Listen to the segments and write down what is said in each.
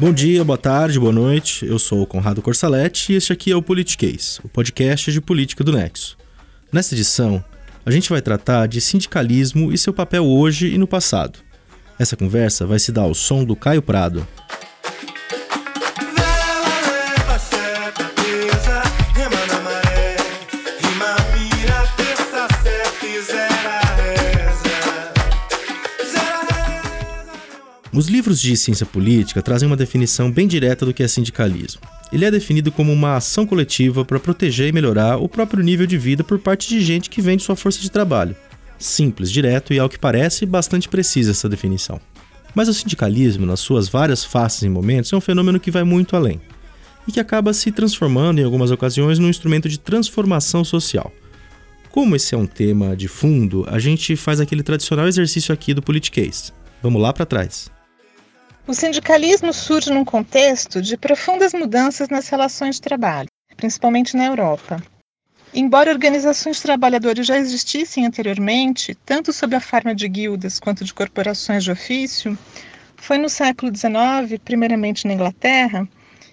Bom dia, boa tarde, boa noite. Eu sou o Conrado Corsaletti e este aqui é o Politicase, o podcast de política do Nexo. Nesta edição, a gente vai tratar de sindicalismo e seu papel hoje e no passado. Essa conversa vai se dar ao som do Caio Prado, Os livros de ciência política trazem uma definição bem direta do que é sindicalismo. Ele é definido como uma ação coletiva para proteger e melhorar o próprio nível de vida por parte de gente que vende sua força de trabalho. Simples, direto e, ao que parece, bastante precisa essa definição. Mas o sindicalismo, nas suas várias faces e momentos, é um fenômeno que vai muito além e que acaba se transformando, em algumas ocasiões, num instrumento de transformação social. Como esse é um tema de fundo, a gente faz aquele tradicional exercício aqui do Politicase. Vamos lá para trás. O sindicalismo surge num contexto de profundas mudanças nas relações de trabalho, principalmente na Europa. Embora organizações de trabalhadores já existissem anteriormente, tanto sob a forma de guildas quanto de corporações de ofício, foi no século XIX, primeiramente na Inglaterra,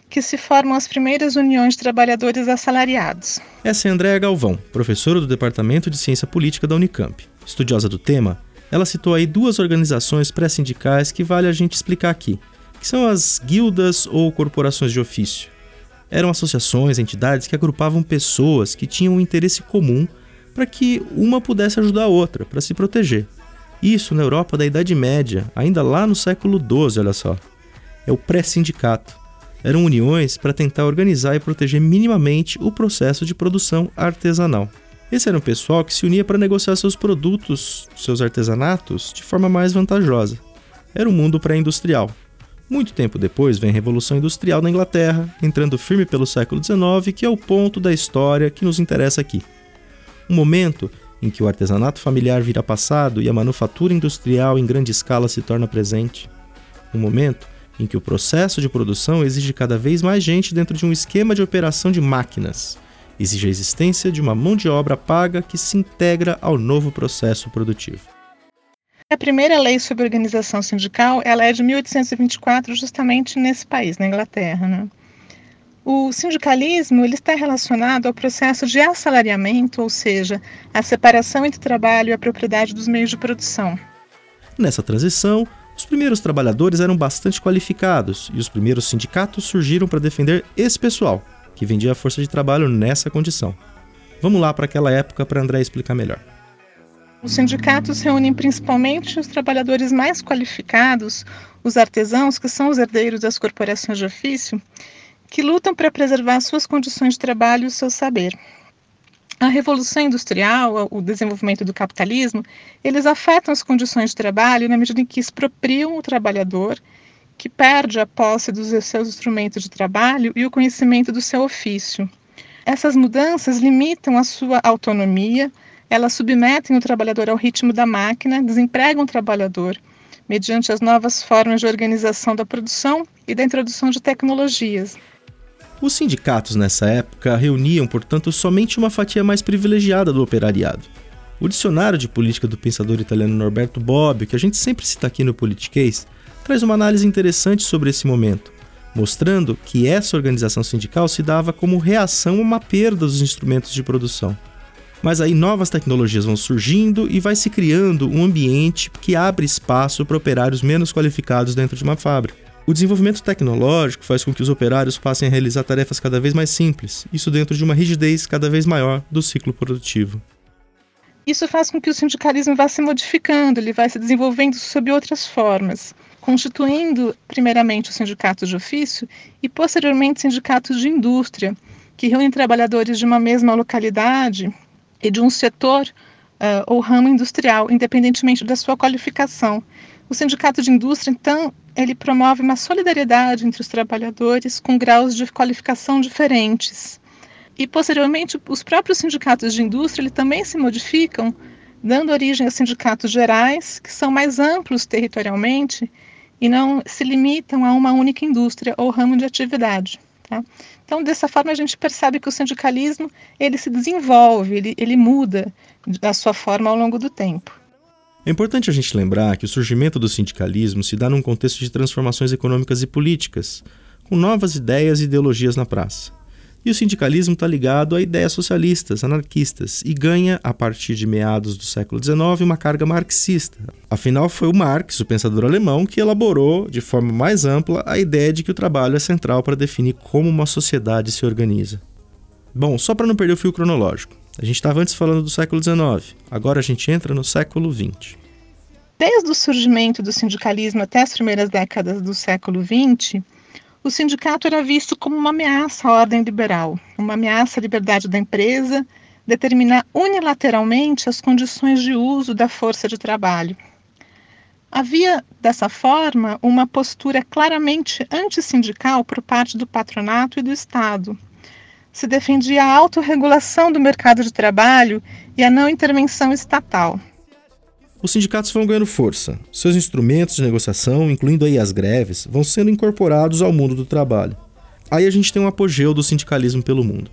que se formam as primeiras uniões de trabalhadores assalariados. Essa é Andréa Galvão, professora do Departamento de Ciência Política da Unicamp. Estudiosa do tema, ela citou aí duas organizações pré-sindicais que vale a gente explicar aqui, que são as guildas ou corporações de ofício. Eram associações, entidades que agrupavam pessoas que tinham um interesse comum para que uma pudesse ajudar a outra, para se proteger. Isso na Europa da Idade Média, ainda lá no século XII, olha só. É o pré-sindicato. Eram uniões para tentar organizar e proteger minimamente o processo de produção artesanal. Esse era um pessoal que se unia para negociar seus produtos, seus artesanatos, de forma mais vantajosa. Era o um mundo pré-industrial. Muito tempo depois vem a Revolução Industrial na Inglaterra, entrando firme pelo século XIX, que é o ponto da história que nos interessa aqui. Um momento em que o artesanato familiar vira passado e a manufatura industrial em grande escala se torna presente. Um momento em que o processo de produção exige cada vez mais gente dentro de um esquema de operação de máquinas exige a existência de uma mão de obra paga que se integra ao novo processo produtivo. A primeira lei sobre organização sindical ela é de 1824, justamente nesse país, na Inglaterra. Né? O sindicalismo ele está relacionado ao processo de assalariamento, ou seja, a separação entre o trabalho e a propriedade dos meios de produção. Nessa transição, os primeiros trabalhadores eram bastante qualificados e os primeiros sindicatos surgiram para defender esse pessoal, que vendia a força de trabalho nessa condição. Vamos lá para aquela época para André explicar melhor. Os sindicatos reúnem principalmente os trabalhadores mais qualificados, os artesãos, que são os herdeiros das corporações de ofício, que lutam para preservar suas condições de trabalho e o seu saber. A revolução industrial, o desenvolvimento do capitalismo, eles afetam as condições de trabalho na medida em que expropriam o trabalhador que perde a posse dos seus instrumentos de trabalho e o conhecimento do seu ofício. Essas mudanças limitam a sua autonomia, elas submetem o trabalhador ao ritmo da máquina, desempregam o trabalhador, mediante as novas formas de organização da produção e da introdução de tecnologias. Os sindicatos nessa época reuniam, portanto, somente uma fatia mais privilegiada do operariado. O dicionário de política do pensador italiano Norberto Bobbio, que a gente sempre cita aqui no Politicase, traz uma análise interessante sobre esse momento, mostrando que essa organização sindical se dava como reação a uma perda dos instrumentos de produção. Mas aí novas tecnologias vão surgindo e vai se criando um ambiente que abre espaço para operários menos qualificados dentro de uma fábrica. O desenvolvimento tecnológico faz com que os operários passem a realizar tarefas cada vez mais simples, isso dentro de uma rigidez cada vez maior do ciclo produtivo. Isso faz com que o sindicalismo vá se modificando, ele vai se desenvolvendo sob outras formas constituindo primeiramente os sindicatos de ofício e posteriormente sindicatos de indústria, que reúnem trabalhadores de uma mesma localidade e de um setor uh, ou ramo industrial, independentemente da sua qualificação. O sindicato de indústria, então, ele promove uma solidariedade entre os trabalhadores com graus de qualificação diferentes. E posteriormente, os próprios sindicatos de indústria ele também se modificam, dando origem a sindicatos gerais, que são mais amplos territorialmente e não se limitam a uma única indústria ou ramo de atividade. Tá? Então, dessa forma, a gente percebe que o sindicalismo ele se desenvolve, ele, ele muda a sua forma ao longo do tempo. É importante a gente lembrar que o surgimento do sindicalismo se dá num contexto de transformações econômicas e políticas, com novas ideias e ideologias na praça. E o sindicalismo está ligado a ideias socialistas, anarquistas, e ganha, a partir de meados do século XIX, uma carga marxista. Afinal, foi o Marx, o pensador alemão, que elaborou, de forma mais ampla, a ideia de que o trabalho é central para definir como uma sociedade se organiza. Bom, só para não perder o fio cronológico, a gente estava antes falando do século XIX, agora a gente entra no século XX. Desde o surgimento do sindicalismo até as primeiras décadas do século XX, o sindicato era visto como uma ameaça à ordem liberal, uma ameaça à liberdade da empresa, determinar unilateralmente as condições de uso da força de trabalho. Havia, dessa forma, uma postura claramente antissindical por parte do patronato e do Estado. Se defendia a autorregulação do mercado de trabalho e a não intervenção estatal os sindicatos vão ganhando força. Seus instrumentos de negociação, incluindo aí as greves, vão sendo incorporados ao mundo do trabalho. Aí a gente tem um apogeu do sindicalismo pelo mundo.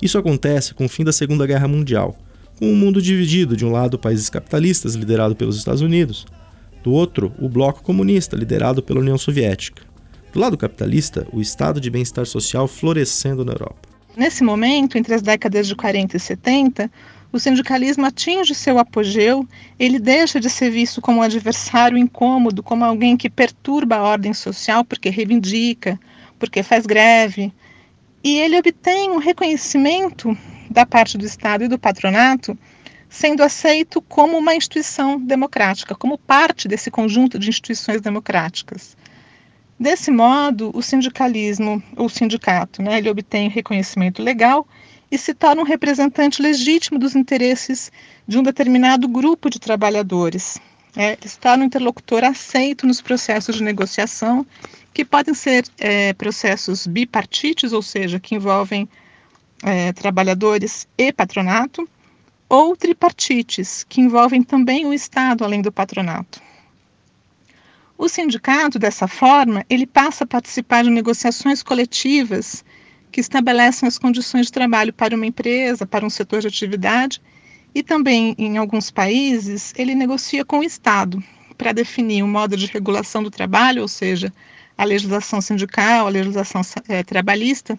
Isso acontece com o fim da Segunda Guerra Mundial, com o mundo dividido, de um lado países capitalistas liderado pelos Estados Unidos, do outro o bloco comunista liderado pela União Soviética. Do lado capitalista, o estado de bem-estar social florescendo na Europa. Nesse momento, entre as décadas de 40 e 70, o sindicalismo atinge seu apogeu, ele deixa de ser visto como um adversário incômodo, como alguém que perturba a ordem social porque reivindica, porque faz greve. E ele obtém um reconhecimento da parte do Estado e do patronato, sendo aceito como uma instituição democrática, como parte desse conjunto de instituições democráticas. Desse modo, o sindicalismo, o sindicato, né, ele obtém reconhecimento legal e se torna um representante legítimo dos interesses de um determinado grupo de trabalhadores. É, ele um interlocutor aceito nos processos de negociação, que podem ser é, processos bipartites, ou seja, que envolvem é, trabalhadores e patronato, ou tripartites, que envolvem também o Estado além do patronato. O sindicato, dessa forma, ele passa a participar de negociações coletivas que estabelecem as condições de trabalho para uma empresa, para um setor de atividade, e também, em alguns países, ele negocia com o Estado para definir o modo de regulação do trabalho, ou seja, a legislação sindical, a legislação é, trabalhista,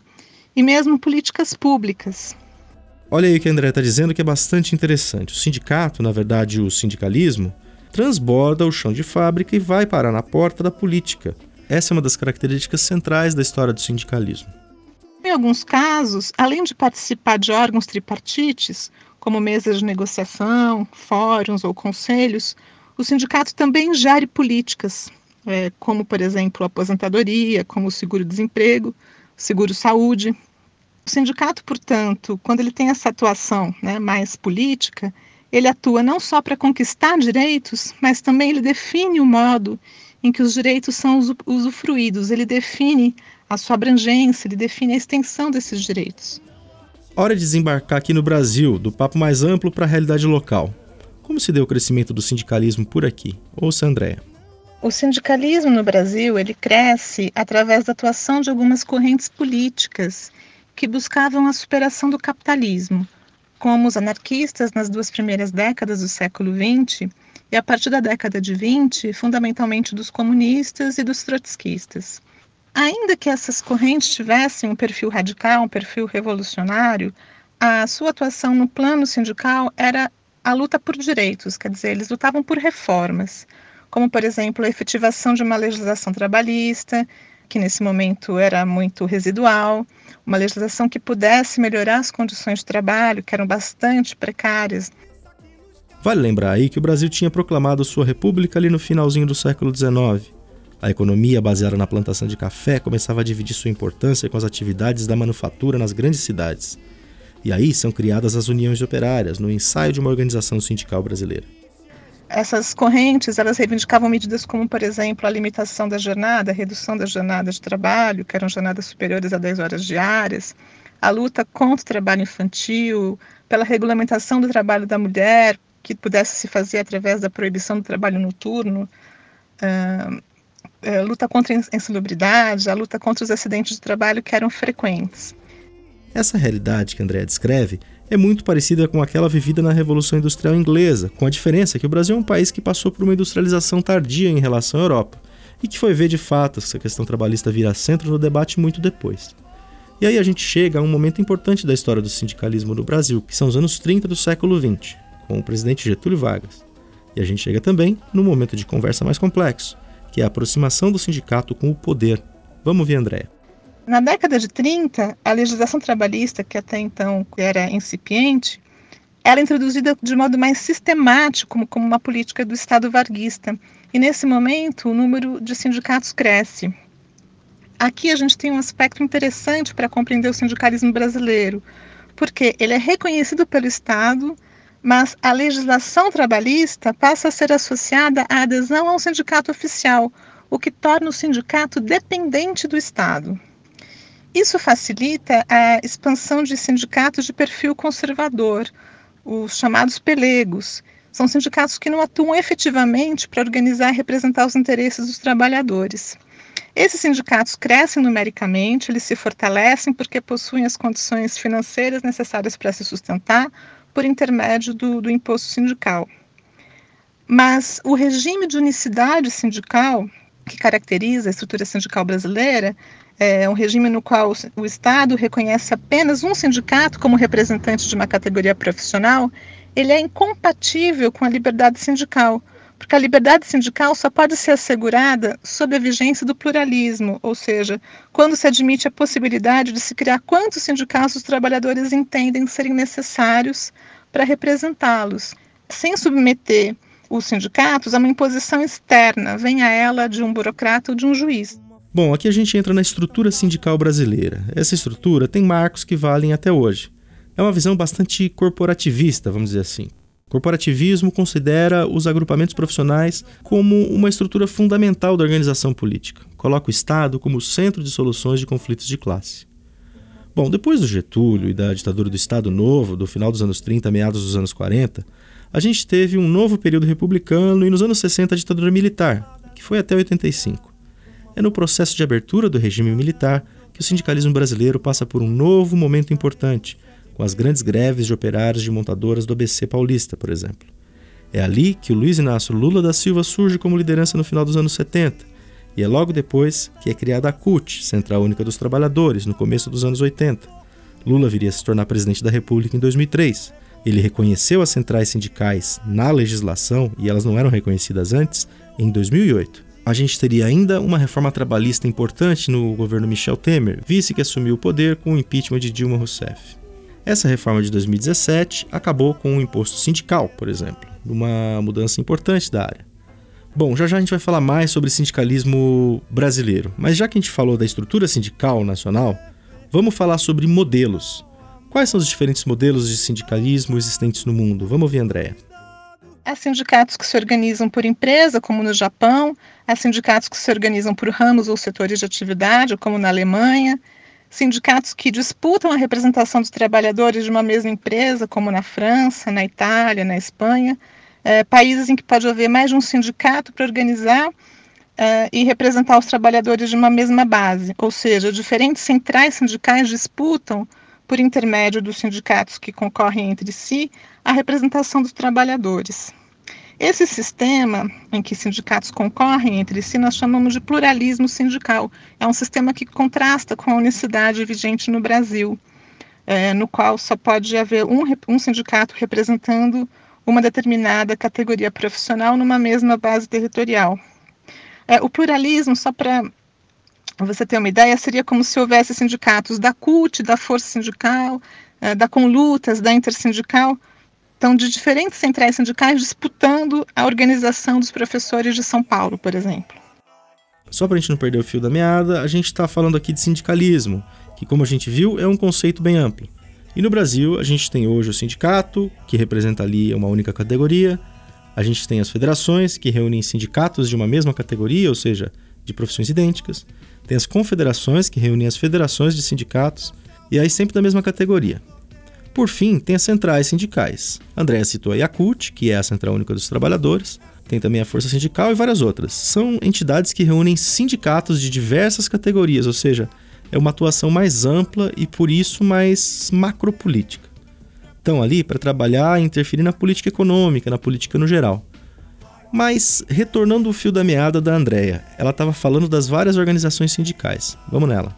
e mesmo políticas públicas. Olha aí o que a André está dizendo que é bastante interessante. O sindicato, na verdade, o sindicalismo, transborda o chão de fábrica e vai parar na porta da política. Essa é uma das características centrais da história do sindicalismo. Em alguns casos, além de participar de órgãos tripartites, como mesas de negociação, fóruns ou conselhos, o sindicato também gere políticas, é, como, por exemplo, a aposentadoria, como o seguro-desemprego, seguro-saúde. O sindicato, portanto, quando ele tem essa atuação né, mais política, ele atua não só para conquistar direitos, mas também ele define o modo em que os direitos são usufruídos, ele define a sua abrangência, ele define a extensão desses direitos. Hora de desembarcar aqui no Brasil, do papo mais amplo para a realidade local. Como se deu o crescimento do sindicalismo por aqui? Ouça, Andréa. O sindicalismo no Brasil ele cresce através da atuação de algumas correntes políticas que buscavam a superação do capitalismo, como os anarquistas nas duas primeiras décadas do século XX e a partir da década de 20, fundamentalmente dos comunistas e dos trotskistas. Ainda que essas correntes tivessem um perfil radical, um perfil revolucionário, a sua atuação no plano sindical era a luta por direitos, quer dizer, eles lutavam por reformas, como, por exemplo, a efetivação de uma legislação trabalhista, que nesse momento era muito residual, uma legislação que pudesse melhorar as condições de trabalho, que eram bastante precárias. Vale lembrar aí que o Brasil tinha proclamado sua república ali no finalzinho do século XIX. A economia baseada na plantação de café começava a dividir sua importância com as atividades da manufatura nas grandes cidades. E aí são criadas as uniões operárias, no ensaio de uma organização sindical brasileira. Essas correntes, elas reivindicavam medidas como, por exemplo, a limitação da jornada, a redução da jornada de trabalho, que eram jornadas superiores a 10 horas diárias, a luta contra o trabalho infantil, pela regulamentação do trabalho da mulher, que pudesse se fazer através da proibição do trabalho noturno, é, luta contra a insalubridade, a luta contra os acidentes de trabalho que eram frequentes. Essa realidade que André descreve é muito parecida com aquela vivida na Revolução Industrial Inglesa, com a diferença que o Brasil é um país que passou por uma industrialização tardia em relação à Europa e que foi ver de fato essa questão trabalhista virar centro no debate muito depois. E aí a gente chega a um momento importante da história do sindicalismo no Brasil, que são os anos 30 do século XX, com o presidente Getúlio Vargas. E a gente chega também no momento de conversa mais complexo, que é a aproximação do sindicato com o poder. Vamos ver, Andréa. Na década de 30, a legislação trabalhista, que até então era incipiente, era introduzida de modo mais sistemático como uma política do Estado varguista. E nesse momento, o número de sindicatos cresce. Aqui a gente tem um aspecto interessante para compreender o sindicalismo brasileiro, porque ele é reconhecido pelo Estado, mas a legislação trabalhista passa a ser associada à adesão a um sindicato oficial, o que torna o sindicato dependente do Estado. Isso facilita a expansão de sindicatos de perfil conservador, os chamados pelegos. São sindicatos que não atuam efetivamente para organizar e representar os interesses dos trabalhadores. Esses sindicatos crescem numericamente, eles se fortalecem porque possuem as condições financeiras necessárias para se sustentar por intermédio do, do imposto sindical. Mas o regime de unicidade sindical que caracteriza a estrutura sindical brasileira é um regime no qual o Estado reconhece apenas um sindicato como representante de uma categoria profissional, ele é incompatível com a liberdade sindical, porque a liberdade sindical só pode ser assegurada sob a vigência do pluralismo, ou seja, quando se admite a possibilidade de se criar quantos sindicatos os trabalhadores entendem serem necessários para representá-los, sem submeter os sindicatos a uma imposição externa, venha ela de um burocrata ou de um juiz. Bom, aqui a gente entra na estrutura sindical brasileira. Essa estrutura tem marcos que valem até hoje. É uma visão bastante corporativista, vamos dizer assim. Corporativismo considera os agrupamentos profissionais como uma estrutura fundamental da organização política. Coloca o Estado como centro de soluções de conflitos de classe. Bom, depois do Getúlio e da ditadura do Estado Novo, do final dos anos 30, meados dos anos 40, a gente teve um novo período republicano e nos anos 60 a ditadura militar, que foi até 85. É no processo de abertura do regime militar que o sindicalismo brasileiro passa por um novo momento importante, com as grandes greves de operários de montadoras do ABC paulista, por exemplo. É ali que o Luiz Inácio Lula da Silva surge como liderança no final dos anos 70, e é logo depois que é criada a CUT, Central Única dos Trabalhadores, no começo dos anos 80. Lula viria a se tornar presidente da República em 2003. Ele reconheceu as centrais sindicais na legislação, e elas não eram reconhecidas antes, em 2008 a gente teria ainda uma reforma trabalhista importante no governo Michel Temer, vice que assumiu o poder com o impeachment de Dilma Rousseff. Essa reforma de 2017 acabou com o imposto sindical, por exemplo, uma mudança importante da área. Bom, já já a gente vai falar mais sobre sindicalismo brasileiro, mas já que a gente falou da estrutura sindical nacional, vamos falar sobre modelos. Quais são os diferentes modelos de sindicalismo existentes no mundo? Vamos ouvir, Andréia. Há sindicatos que se organizam por empresa, como no Japão, há sindicatos que se organizam por ramos ou setores de atividade, como na Alemanha, sindicatos que disputam a representação dos trabalhadores de uma mesma empresa, como na França, na Itália, na Espanha, é, países em que pode haver mais de um sindicato para organizar é, e representar os trabalhadores de uma mesma base, ou seja, diferentes centrais sindicais disputam, por intermédio dos sindicatos que concorrem entre si, a representação dos trabalhadores. Esse sistema em que sindicatos concorrem entre si nós chamamos de pluralismo sindical. É um sistema que contrasta com a unicidade vigente no Brasil, é, no qual só pode haver um, um sindicato representando uma determinada categoria profissional numa mesma base territorial. É, o pluralismo, só para você ter uma ideia, seria como se houvesse sindicatos da CUT, da Força Sindical, é, da Conlutas, da Intersindical, então, de diferentes centrais sindicais disputando a organização dos professores de São Paulo, por exemplo. Só para a gente não perder o fio da meada, a gente está falando aqui de sindicalismo, que, como a gente viu, é um conceito bem amplo. E no Brasil, a gente tem hoje o sindicato, que representa ali uma única categoria, a gente tem as federações, que reúnem sindicatos de uma mesma categoria, ou seja, de profissões idênticas, tem as confederações, que reúnem as federações de sindicatos, e aí sempre da mesma categoria. Por fim, tem as centrais sindicais. Andréa citou a Yakult, que é a Central Única dos Trabalhadores, tem também a Força Sindical e várias outras. São entidades que reúnem sindicatos de diversas categorias, ou seja, é uma atuação mais ampla e por isso mais macropolítica. Estão ali para trabalhar e interferir na política econômica, na política no geral. Mas, retornando o fio da meada da Andrea, ela estava falando das várias organizações sindicais. Vamos nela.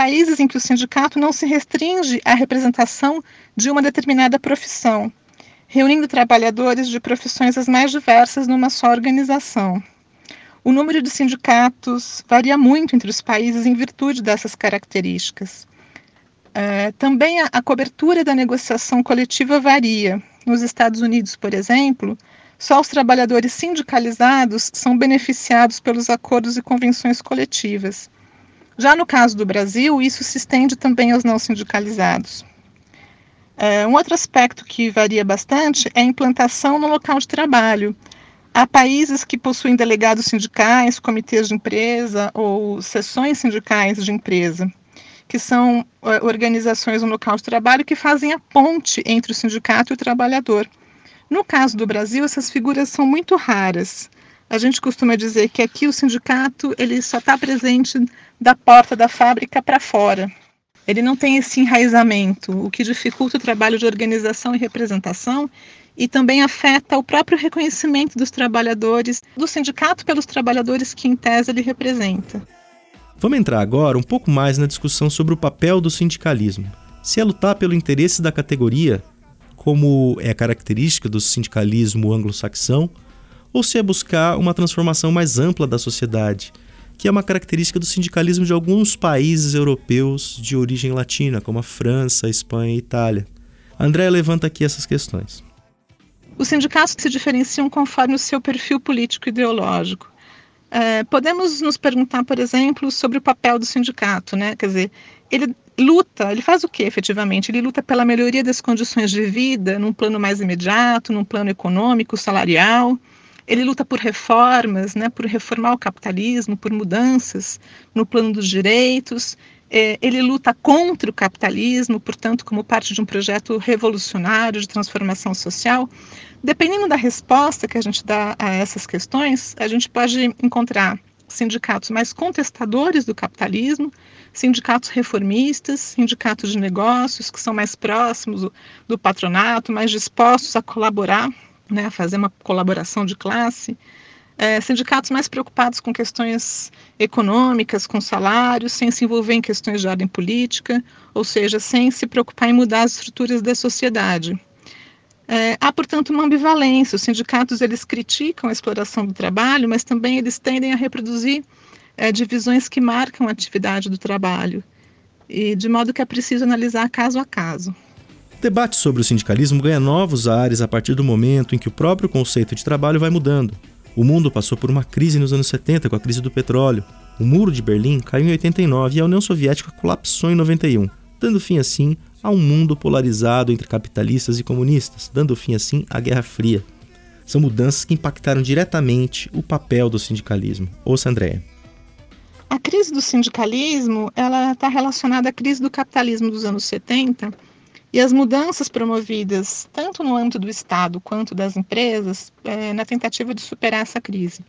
Países em que o sindicato não se restringe à representação de uma determinada profissão, reunindo trabalhadores de profissões as mais diversas numa só organização. O número de sindicatos varia muito entre os países em virtude dessas características. É, também a, a cobertura da negociação coletiva varia. Nos Estados Unidos, por exemplo, só os trabalhadores sindicalizados são beneficiados pelos acordos e convenções coletivas. Já no caso do Brasil, isso se estende também aos não sindicalizados. É, um outro aspecto que varia bastante é a implantação no local de trabalho. Há países que possuem delegados sindicais, comitês de empresa ou seções sindicais de empresa, que são uh, organizações no local de trabalho que fazem a ponte entre o sindicato e o trabalhador. No caso do Brasil, essas figuras são muito raras. A gente costuma dizer que aqui o sindicato ele só está presente da porta da fábrica para fora. Ele não tem esse enraizamento, o que dificulta o trabalho de organização e representação e também afeta o próprio reconhecimento dos trabalhadores, do sindicato pelos trabalhadores que, em tese, ele representa. Vamos entrar agora um pouco mais na discussão sobre o papel do sindicalismo. Se é lutar pelo interesse da categoria, como é característica do sindicalismo anglo-saxão, ou se é buscar uma transformação mais ampla da sociedade, que é uma característica do sindicalismo de alguns países europeus de origem latina, como a França, a Espanha e a Itália. André levanta aqui essas questões. Os sindicatos se diferenciam conforme o seu perfil político ideológico. É, podemos nos perguntar, por exemplo, sobre o papel do sindicato, né? Quer dizer, ele luta, ele faz o que efetivamente? Ele luta pela melhoria das condições de vida num plano mais imediato, num plano econômico, salarial. Ele luta por reformas, né, por reformar o capitalismo, por mudanças no plano dos direitos. É, ele luta contra o capitalismo, portanto, como parte de um projeto revolucionário de transformação social. Dependendo da resposta que a gente dá a essas questões, a gente pode encontrar sindicatos mais contestadores do capitalismo, sindicatos reformistas, sindicatos de negócios que são mais próximos do, do patronato, mais dispostos a colaborar, né, fazer uma colaboração de classe é, sindicatos mais preocupados com questões econômicas, com salários, sem se envolver em questões de ordem política, ou seja, sem se preocupar em mudar as estruturas da sociedade. É, há, portanto, uma ambivalência. Os sindicatos eles criticam a exploração do trabalho, mas também eles tendem a reproduzir é, divisões que marcam a atividade do trabalho, e de modo que é preciso analisar caso a caso. O debate sobre o sindicalismo ganha novos ares a partir do momento em que o próprio conceito de trabalho vai mudando. O mundo passou por uma crise nos anos 70 com a crise do petróleo. O Muro de Berlim caiu em 89 e a União Soviética colapsou em 91, dando fim assim a um mundo polarizado entre capitalistas e comunistas, dando fim assim à Guerra Fria. São mudanças que impactaram diretamente o papel do sindicalismo. Ouça, Andréia. A crise do sindicalismo ela está relacionada à crise do capitalismo dos anos 70 e as mudanças promovidas, tanto no âmbito do Estado quanto das empresas, é, na tentativa de superar essa crise.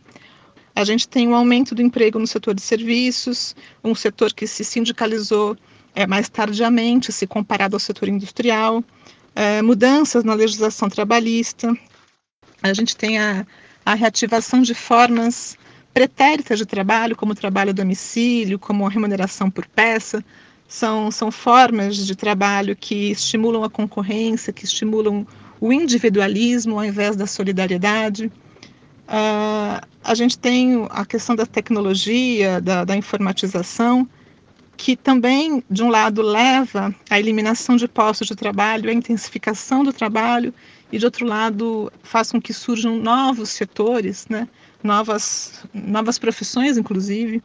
A gente tem um aumento do emprego no setor de serviços, um setor que se sindicalizou é, mais tardiamente, se comparado ao setor industrial, é, mudanças na legislação trabalhista. A gente tem a, a reativação de formas pretéritas de trabalho, como trabalho a domicílio, como remuneração por peça, são, são formas de trabalho que estimulam a concorrência, que estimulam o individualismo ao invés da solidariedade. Uh, a gente tem a questão da tecnologia, da, da, informatização, que também, de um lado, leva à eliminação de postos de trabalho, à intensificação do trabalho, e, de outro lado, faz com que surjam novos setores, né? novas, novas profissões, inclusive.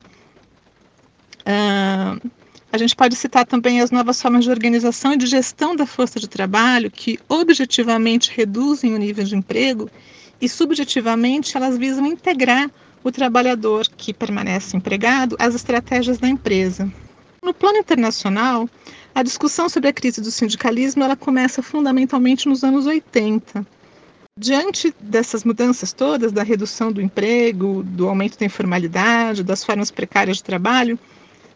Uh, a gente pode citar também as novas formas de organização e de gestão da força de trabalho, que objetivamente reduzem o nível de emprego e subjetivamente elas visam integrar o trabalhador que permanece empregado às estratégias da empresa. No plano internacional, a discussão sobre a crise do sindicalismo ela começa fundamentalmente nos anos 80. Diante dessas mudanças todas, da redução do emprego, do aumento da informalidade, das formas precárias de trabalho,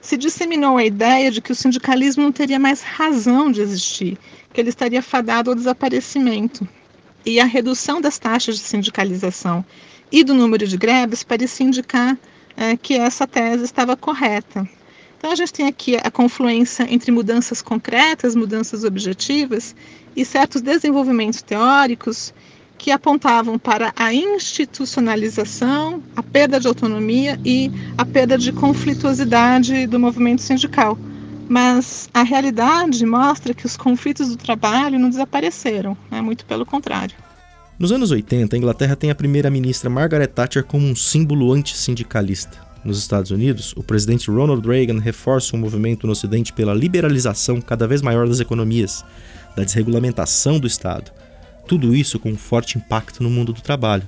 se disseminou a ideia de que o sindicalismo não teria mais razão de existir, que ele estaria fadado ao desaparecimento. E a redução das taxas de sindicalização e do número de greves parecia indicar é, que essa tese estava correta. Então, a gente tem aqui a confluência entre mudanças concretas, mudanças objetivas e certos desenvolvimentos teóricos que apontavam para a institucionalização, a perda de autonomia e a perda de conflituosidade do movimento sindical. Mas a realidade mostra que os conflitos do trabalho não desapareceram, né? muito pelo contrário. Nos anos 80, a Inglaterra tem a primeira-ministra Margaret Thatcher como um símbolo antissindicalista. Nos Estados Unidos, o presidente Ronald Reagan reforça um movimento no Ocidente pela liberalização cada vez maior das economias, da desregulamentação do Estado tudo isso com um forte impacto no mundo do trabalho.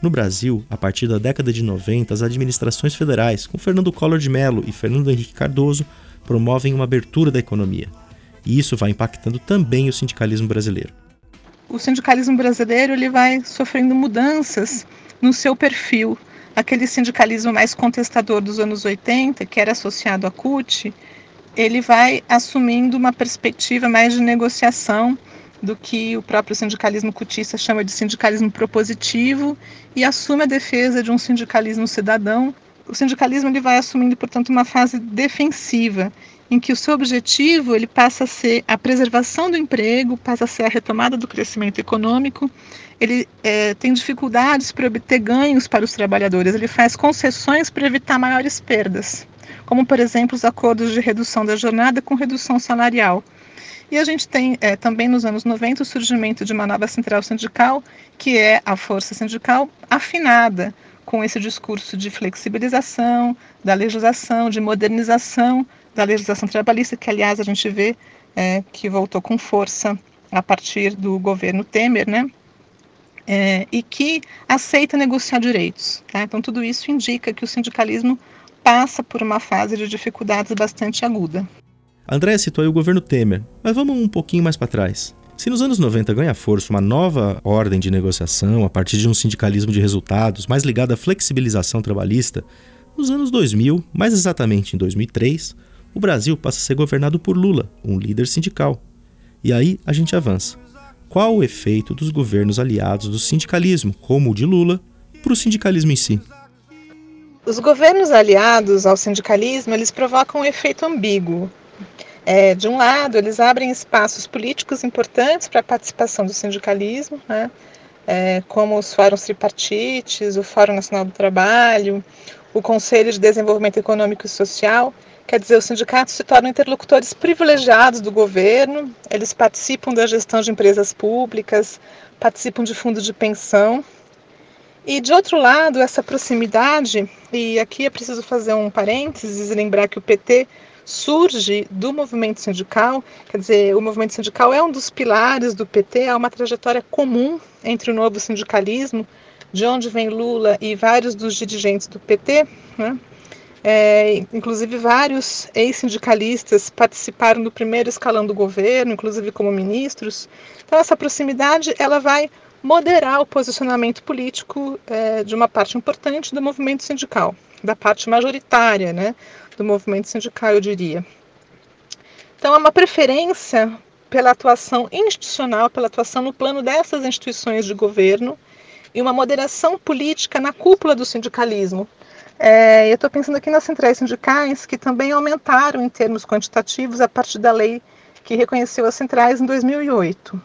No Brasil, a partir da década de 90, as administrações federais, com Fernando Collor de Mello e Fernando Henrique Cardoso, promovem uma abertura da economia. E isso vai impactando também o sindicalismo brasileiro. O sindicalismo brasileiro ele vai sofrendo mudanças no seu perfil. Aquele sindicalismo mais contestador dos anos 80, que era associado à CUT, ele vai assumindo uma perspectiva mais de negociação do que o próprio sindicalismo cutista chama de sindicalismo propositivo e assume a defesa de um sindicalismo cidadão. O sindicalismo ele vai assumindo, portanto, uma fase defensiva, em que o seu objetivo ele passa a ser a preservação do emprego, passa a ser a retomada do crescimento econômico. Ele é, tem dificuldades para obter ganhos para os trabalhadores, ele faz concessões para evitar maiores perdas, como, por exemplo, os acordos de redução da jornada com redução salarial e a gente tem é, também nos anos 90 o surgimento de uma nova central sindical, que é a força sindical afinada com esse discurso de flexibilização da legislação, de modernização da legislação trabalhista, que aliás a gente vê é, que voltou com força a partir do governo Temer, né? É, e que aceita negociar direitos. Tá? Então, tudo isso indica que o sindicalismo passa por uma fase de dificuldades bastante aguda. André citou aí o governo Temer, mas vamos um pouquinho mais para trás. Se nos anos 90 ganha força uma nova ordem de negociação a partir de um sindicalismo de resultados mais ligado à flexibilização trabalhista, nos anos 2000, mais exatamente em 2003, o Brasil passa a ser governado por Lula, um líder sindical. E aí a gente avança. Qual o efeito dos governos aliados do sindicalismo, como o de Lula, para o sindicalismo em si? Os governos aliados ao sindicalismo, eles provocam um efeito ambíguo. É, de um lado, eles abrem espaços políticos importantes para a participação do sindicalismo, né? É, como os fóruns tripartites, o Fórum Nacional do Trabalho, o Conselho de Desenvolvimento Econômico e Social. Quer dizer, os sindicatos se tornam interlocutores privilegiados do governo, eles participam da gestão de empresas públicas, participam de fundos de pensão. E, de outro lado, essa proximidade, e aqui é preciso fazer um parênteses e lembrar que o PT surge do movimento sindical, quer dizer, o movimento sindical é um dos pilares do PT, há uma trajetória comum entre o novo sindicalismo, de onde vem Lula e vários dos dirigentes do PT, né? É, inclusive vários ex-sindicalistas participaram do primeiro escalão do governo, inclusive como ministros. Então essa proximidade ela vai moderar o posicionamento político é, de uma parte importante do movimento sindical, da parte majoritária, né, do movimento sindical, eu diria. Então, há uma preferência pela atuação institucional, pela atuação no plano dessas instituições de governo e uma moderação política na cúpula do sindicalismo. É, eu estou pensando aqui nas centrais sindicais, que também aumentaram em termos quantitativos a partir da lei que reconheceu as centrais em 2008.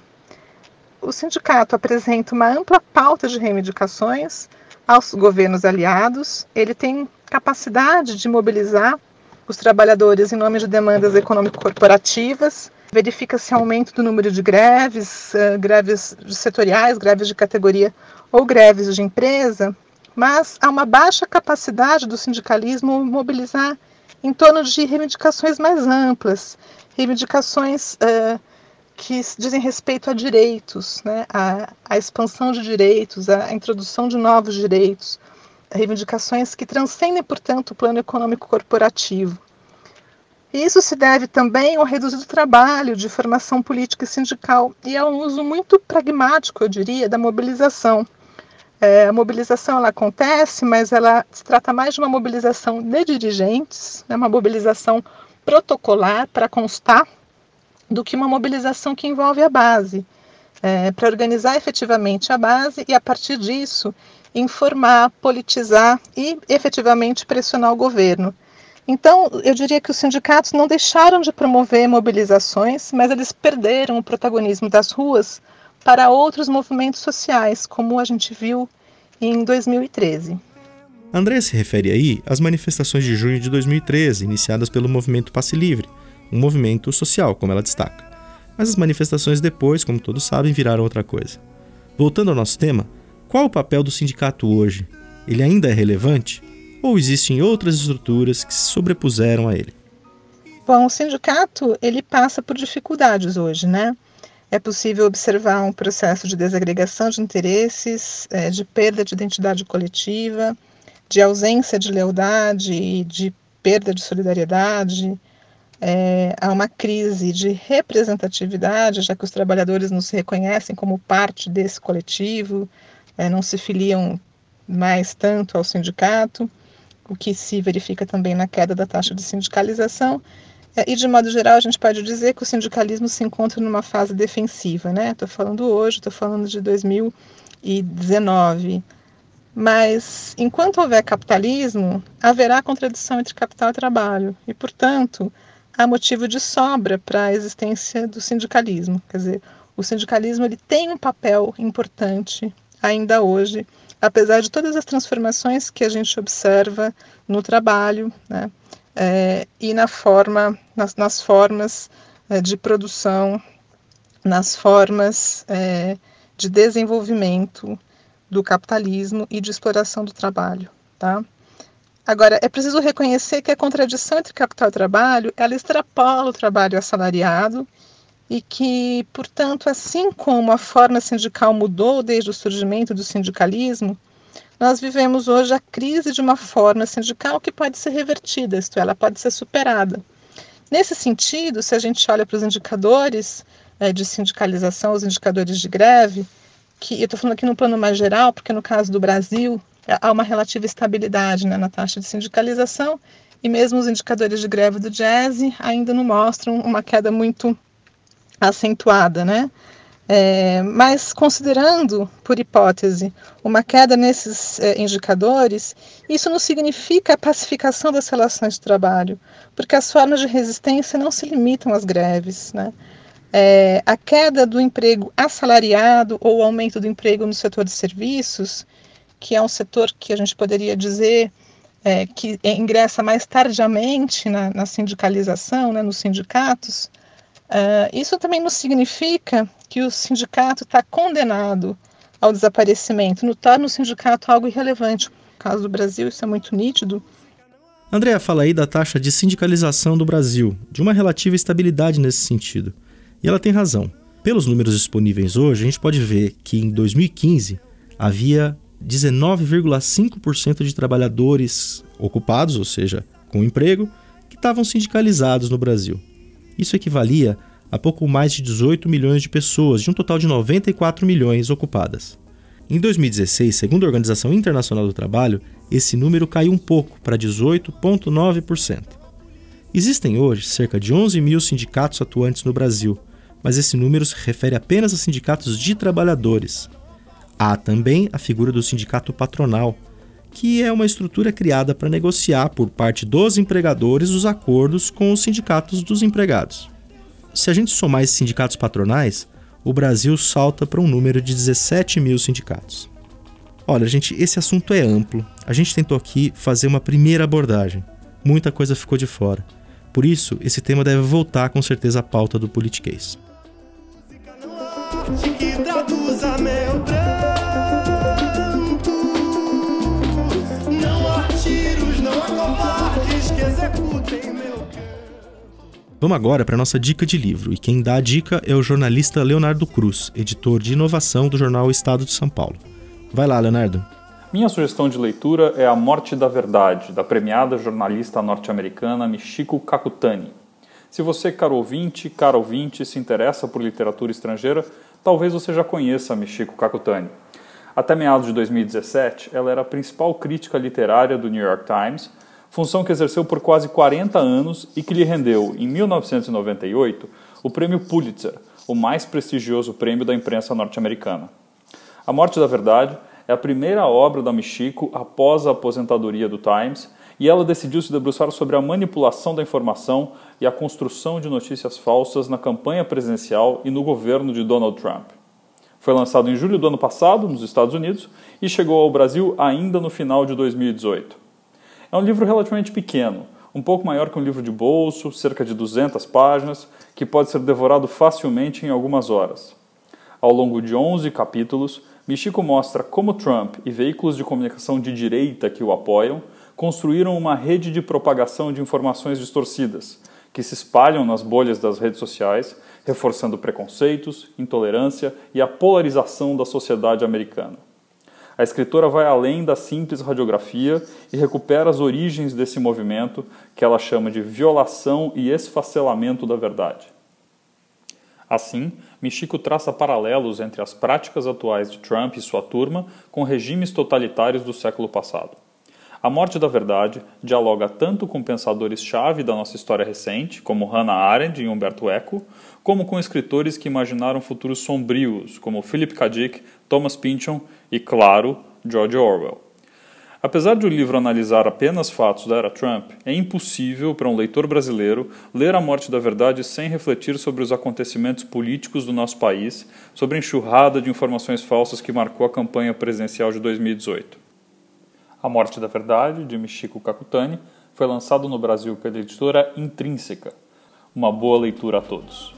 O sindicato apresenta uma ampla pauta de reivindicações aos governos aliados, ele tem capacidade de mobilizar os trabalhadores em nome de demandas econômico-corporativas, verifica-se aumento do número de greves, uh, greves setoriais, greves de categoria ou greves de empresa, mas há uma baixa capacidade do sindicalismo mobilizar em torno de reivindicações mais amplas, reivindicações uh, que dizem respeito a direitos, né, a, a expansão de direitos, a introdução de novos direitos, reivindicações que transcendem, portanto, o plano econômico corporativo. Isso se deve também ao reduzido trabalho de formação política e sindical e a um uso muito pragmático, eu diria, da mobilização. É, a mobilização ela acontece, mas ela se trata mais de uma mobilização de dirigentes, né, uma mobilização protocolar para constar, do que uma mobilização que envolve a base, é, para organizar efetivamente a base e, a partir disso, informar, politizar e efetivamente pressionar o governo. Então, eu diria que os sindicatos não deixaram de promover mobilizações, mas eles perderam o protagonismo das ruas para outros movimentos sociais, como a gente viu em 2013. André se refere aí às manifestações de junho de 2013, iniciadas pelo movimento Passe Livre, um movimento social, como ela destaca. Mas as manifestações depois, como todos sabem, viraram outra coisa. Voltando ao nosso tema, qual o papel do sindicato hoje? Ele ainda é relevante? ou existem outras estruturas que se sobrepuseram a ele? Bom, o sindicato ele passa por dificuldades hoje, né? É possível observar um processo de desagregação de interesses, é, de perda de identidade coletiva, de ausência de lealdade, de perda de solidariedade. É, há uma crise de representatividade, já que os trabalhadores não se reconhecem como parte desse coletivo, é, não se filiam mais tanto ao sindicato o que se verifica também na queda da taxa de sindicalização. É, e, de modo geral, a gente pode dizer que o sindicalismo se encontra numa fase defensiva. Estou né? falando hoje, estou falando de 2019. Mas, enquanto houver capitalismo, haverá contradição entre capital e trabalho. E, portanto, há motivo de sobra para a existência do sindicalismo. Quer dizer, o sindicalismo ele tem um papel importante ainda hoje apesar de todas as transformações que a gente observa no trabalho né, é, e na forma, nas, nas formas é, de produção, nas formas é, de desenvolvimento do capitalismo e de exploração do trabalho. Tá? Agora, é preciso reconhecer que a contradição entre capital e trabalho, ela extrapola o trabalho assalariado e que, portanto, assim como a forma sindical mudou desde o surgimento do sindicalismo, nós vivemos hoje a crise de uma forma sindical que pode ser revertida, isto é, ela pode ser superada. Nesse sentido, se a gente olha para os indicadores é, de sindicalização, os indicadores de greve, que eu estou falando aqui no plano mais geral, porque no caso do Brasil há uma relativa estabilidade né, na taxa de sindicalização, e mesmo os indicadores de greve do jazz ainda não mostram uma queda muito acentuada, né? É, mas considerando, por hipótese, uma queda nesses é, indicadores, isso não significa a pacificação das relações de trabalho, porque as formas de resistência não se limitam às greves. Né? É, a queda do emprego assalariado ou aumento do emprego no setor de serviços, que é um setor que a gente poderia dizer é, que ingressa mais tardiamente na, na sindicalização, né, nos sindicatos, Uh, isso também não significa que o sindicato está condenado ao desaparecimento, não torna o sindicato algo irrelevante. No caso do Brasil, isso é muito nítido. Andréa fala aí da taxa de sindicalização do Brasil, de uma relativa estabilidade nesse sentido. E ela tem razão. Pelos números disponíveis hoje, a gente pode ver que em 2015 havia 19,5% de trabalhadores ocupados, ou seja, com emprego, que estavam sindicalizados no Brasil. Isso equivalia a pouco mais de 18 milhões de pessoas, de um total de 94 milhões ocupadas. Em 2016, segundo a Organização Internacional do Trabalho, esse número caiu um pouco para 18,9%. Existem hoje cerca de 11 mil sindicatos atuantes no Brasil, mas esse número se refere apenas a sindicatos de trabalhadores. Há também a figura do sindicato patronal, que é uma estrutura criada para negociar por parte dos empregadores os acordos com os sindicatos dos empregados. Se a gente somar esses sindicatos patronais, o Brasil salta para um número de 17 mil sindicatos. Olha, gente, esse assunto é amplo. A gente tentou aqui fazer uma primeira abordagem. Muita coisa ficou de fora. Por isso, esse tema deve voltar com certeza à pauta do Politiquês. Vamos agora para a nossa dica de livro, e quem dá a dica é o jornalista Leonardo Cruz, editor de inovação do jornal Estado de São Paulo. Vai lá, Leonardo. Minha sugestão de leitura é A Morte da Verdade, da premiada jornalista norte-americana Michiko Kakutani. Se você, caro ouvinte, caro ouvinte, se interessa por literatura estrangeira, talvez você já conheça Michiko Kakutani. Até meados de 2017, ela era a principal crítica literária do New York Times, função que exerceu por quase 40 anos e que lhe rendeu, em 1998, o prêmio Pulitzer, o mais prestigioso prêmio da imprensa norte-americana. A Morte da Verdade é a primeira obra da Michiko após a aposentadoria do Times e ela decidiu se debruçar sobre a manipulação da informação e a construção de notícias falsas na campanha presidencial e no governo de Donald Trump. Foi lançado em julho do ano passado, nos Estados Unidos, e chegou ao Brasil ainda no final de 2018. É um livro relativamente pequeno, um pouco maior que um livro de bolso, cerca de 200 páginas, que pode ser devorado facilmente em algumas horas. Ao longo de 11 capítulos, Michiko mostra como Trump e veículos de comunicação de direita que o apoiam construíram uma rede de propagação de informações distorcidas, que se espalham nas bolhas das redes sociais reforçando preconceitos, intolerância e a polarização da sociedade americana. A escritora vai além da simples radiografia e recupera as origens desse movimento que ela chama de violação e esfacelamento da verdade. Assim, Michiko traça paralelos entre as práticas atuais de Trump e sua turma com regimes totalitários do século passado. A Morte da Verdade dialoga tanto com pensadores-chave da nossa história recente, como Hannah Arendt e Humberto Eco, como com escritores que imaginaram futuros sombrios, como Philip K. Dick, Thomas Pynchon e, claro, George Orwell. Apesar de o livro analisar apenas fatos da era Trump, é impossível para um leitor brasileiro ler A Morte da Verdade sem refletir sobre os acontecimentos políticos do nosso país, sobre a enxurrada de informações falsas que marcou a campanha presidencial de 2018. A Morte da Verdade, de Michiko Kakutani, foi lançado no Brasil pela editora Intrínseca. Uma boa leitura a todos.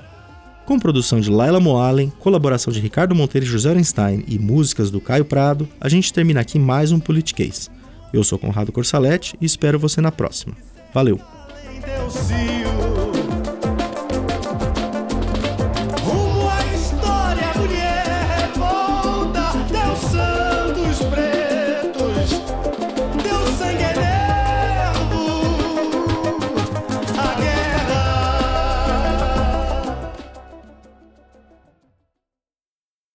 Com produção de Laila Moalen, colaboração de Ricardo Monteiro e José Einstein e músicas do Caio Prado, a gente termina aqui mais um Politiquês. Eu sou Conrado Corsaletti e espero você na próxima. Valeu!